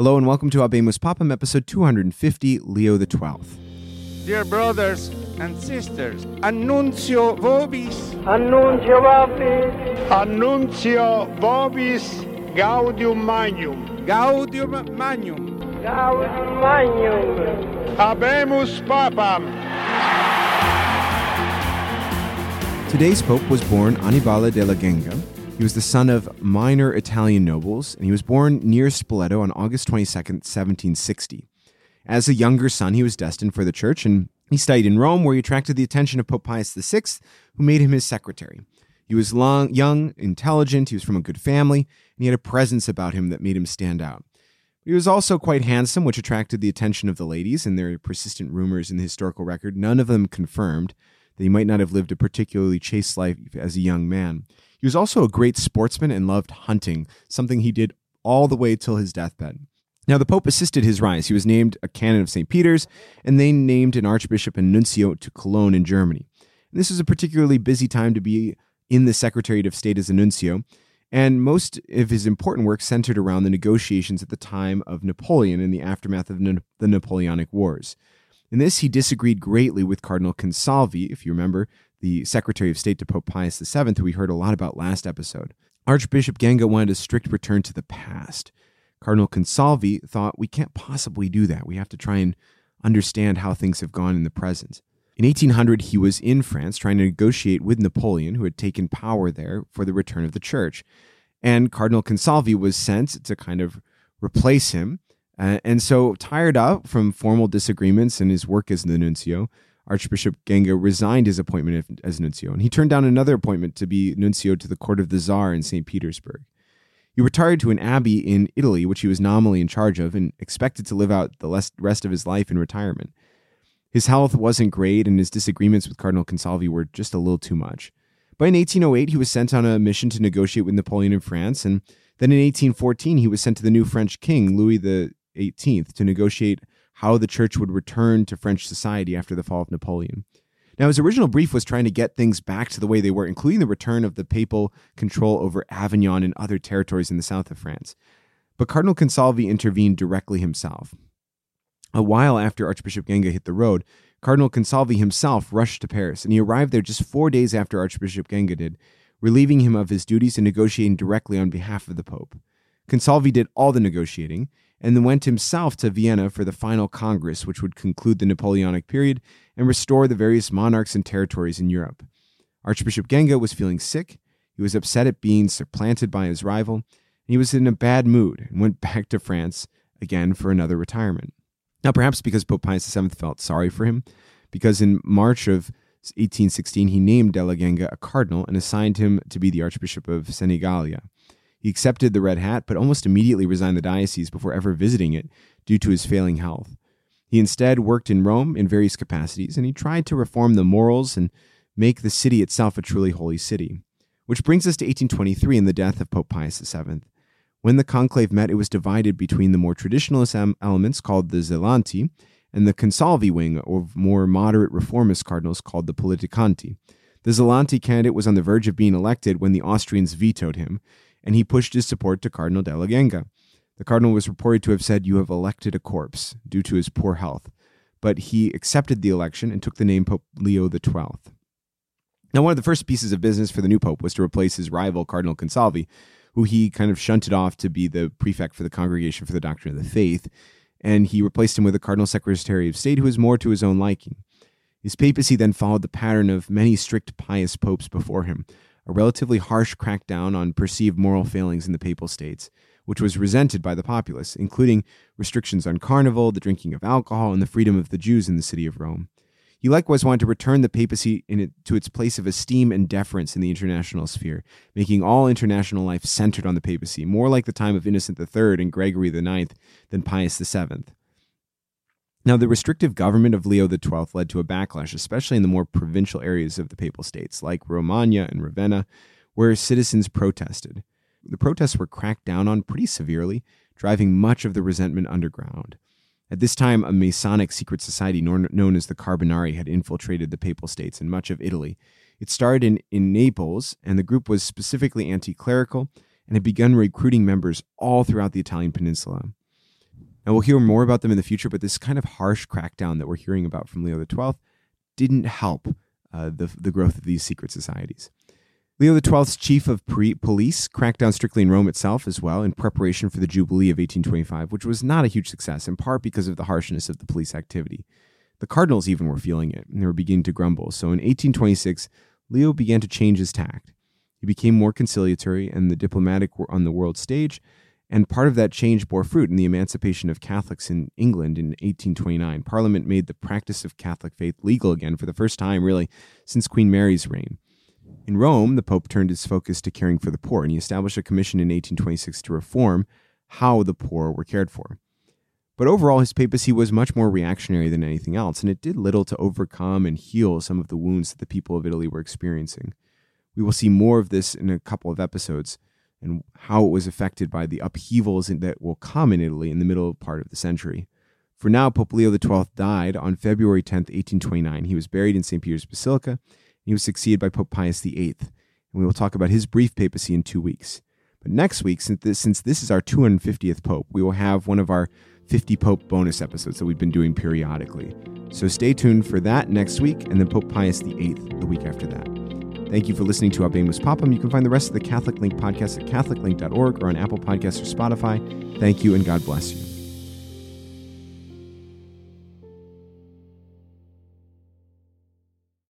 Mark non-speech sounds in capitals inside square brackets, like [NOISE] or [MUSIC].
Hello and welcome to Habemus Papam, episode 250, Leo the Twelfth. Dear brothers and sisters, annuntio vobis, Annuntio vobis, Annuntio vobis gaudium magnum. gaudium magnum. gaudium magnum. Habemus papam. Today's pope was born Annibale della Genga. He was the son of minor Italian nobles, and he was born near Spoleto on August 22nd, 1760. As a younger son, he was destined for the church, and he studied in Rome, where he attracted the attention of Pope Pius VI, who made him his secretary. He was long, young, intelligent, he was from a good family, and he had a presence about him that made him stand out. He was also quite handsome, which attracted the attention of the ladies, and there are persistent rumors in the historical record, none of them confirmed, that he might not have lived a particularly chaste life as a young man. He was also a great sportsman and loved hunting, something he did all the way till his deathbed. Now, the Pope assisted his rise. He was named a canon of St. Peter's, and they named an archbishop and nuncio to Cologne in Germany. And this was a particularly busy time to be in the Secretariat of State as a nuncio, and most of his important work centered around the negotiations at the time of Napoleon in the aftermath of Na- the Napoleonic Wars. In this, he disagreed greatly with Cardinal Consalvi, if you remember, the Secretary of State to Pope Pius VII, who we heard a lot about last episode. Archbishop Genga wanted a strict return to the past. Cardinal Consalvi thought we can't possibly do that. We have to try and understand how things have gone in the present. In 1800, he was in France trying to negotiate with Napoleon, who had taken power there, for the return of the church. And Cardinal Consalvi was sent to kind of replace him. Uh, and so, tired out from formal disagreements and his work as the nuncio, Archbishop Genga resigned his appointment as nuncio, and he turned down another appointment to be nuncio to the court of the Tsar in St. Petersburg. He retired to an abbey in Italy, which he was nominally in charge of, and expected to live out the rest of his life in retirement. His health wasn't great, and his disagreements with Cardinal Consalvi were just a little too much. But in 1808, he was sent on a mission to negotiate with Napoleon in France, and then in 1814, he was sent to the new French king, Louis XVIII, to negotiate how the church would return to French society after the fall of Napoleon. Now, his original brief was trying to get things back to the way they were, including the return of the papal control over Avignon and other territories in the south of France. But Cardinal Consalvi intervened directly himself. A while after Archbishop Genga hit the road, Cardinal Consalvi himself rushed to Paris, and he arrived there just four days after Archbishop Genga did, relieving him of his duties and negotiating directly on behalf of the Pope. Consalvi did all the negotiating, and then went himself to Vienna for the final Congress, which would conclude the Napoleonic period and restore the various monarchs and territories in Europe. Archbishop Genga was feeling sick, he was upset at being supplanted by his rival, and he was in a bad mood and went [LAUGHS] back to France again for another retirement. Now, perhaps because Pope Pius VII felt sorry for him, because in March of 1816 he named Della Genga a cardinal and assigned him to be the Archbishop of Senigallia. He accepted the red hat, but almost immediately resigned the diocese before ever visiting it due to his failing health. He instead worked in Rome in various capacities, and he tried to reform the morals and make the city itself a truly holy city. Which brings us to 1823 and the death of Pope Pius VII. When the conclave met, it was divided between the more traditionalist elements called the Zelanti and the Consalvi wing of more moderate reformist cardinals called the Politicanti. The Zelanti candidate was on the verge of being elected when the Austrians vetoed him, and he pushed his support to Cardinal Della Genga. The cardinal was reported to have said, You have elected a corpse due to his poor health, but he accepted the election and took the name Pope Leo XII. Now, one of the first pieces of business for the new pope was to replace his rival, Cardinal Consalvi, who he kind of shunted off to be the prefect for the Congregation for the Doctrine of the Faith, and he replaced him with a Cardinal Secretary of State who was more to his own liking. His papacy then followed the pattern of many strict pious popes before him, a relatively harsh crackdown on perceived moral failings in the papal states, which was resented by the populace, including restrictions on carnival, the drinking of alcohol, and the freedom of the Jews in the city of Rome. He likewise wanted to return the papacy it, to its place of esteem and deference in the international sphere, making all international life centered on the papacy, more like the time of Innocent III and Gregory IX than Pius VII. Now, the restrictive government of Leo XII led to a backlash, especially in the more provincial areas of the papal states, like Romagna and Ravenna, where citizens protested. The protests were cracked down on pretty severely, driving much of the resentment underground. At this time, a Masonic secret society known as the Carbonari had infiltrated the papal states and much of Italy. It started in, in Naples, and the group was specifically anti clerical and had begun recruiting members all throughout the Italian peninsula. And we'll hear more about them in the future, but this kind of harsh crackdown that we're hearing about from Leo XII didn't help uh, the, the growth of these secret societies. Leo XII's chief of pre- police cracked down strictly in Rome itself as well in preparation for the Jubilee of 1825, which was not a huge success, in part because of the harshness of the police activity. The cardinals even were feeling it, and they were beginning to grumble. So in 1826, Leo began to change his tact. He became more conciliatory and the diplomatic on the world stage, and part of that change bore fruit in the emancipation of Catholics in England in 1829. Parliament made the practice of Catholic faith legal again for the first time, really, since Queen Mary's reign. In Rome, the Pope turned his focus to caring for the poor, and he established a commission in 1826 to reform how the poor were cared for. But overall, his papacy was much more reactionary than anything else, and it did little to overcome and heal some of the wounds that the people of Italy were experiencing. We will see more of this in a couple of episodes and how it was affected by the upheavals that will come in Italy in the middle part of the century. For now, Pope Leo XII died on February 10, 1829. He was buried in St. Peter's Basilica, he was succeeded by Pope Pius VIII, and we will talk about his brief papacy in two weeks. But next week, since this, since this is our 250th Pope, we will have one of our 50 Pope bonus episodes that we've been doing periodically. So stay tuned for that next week, and then Pope Pius VIII the week after that. Thank you for listening to Habemus Papam. You can find the rest of the Catholic Link podcast at catholiclink.org or on Apple Podcasts or Spotify. Thank you, and God bless you.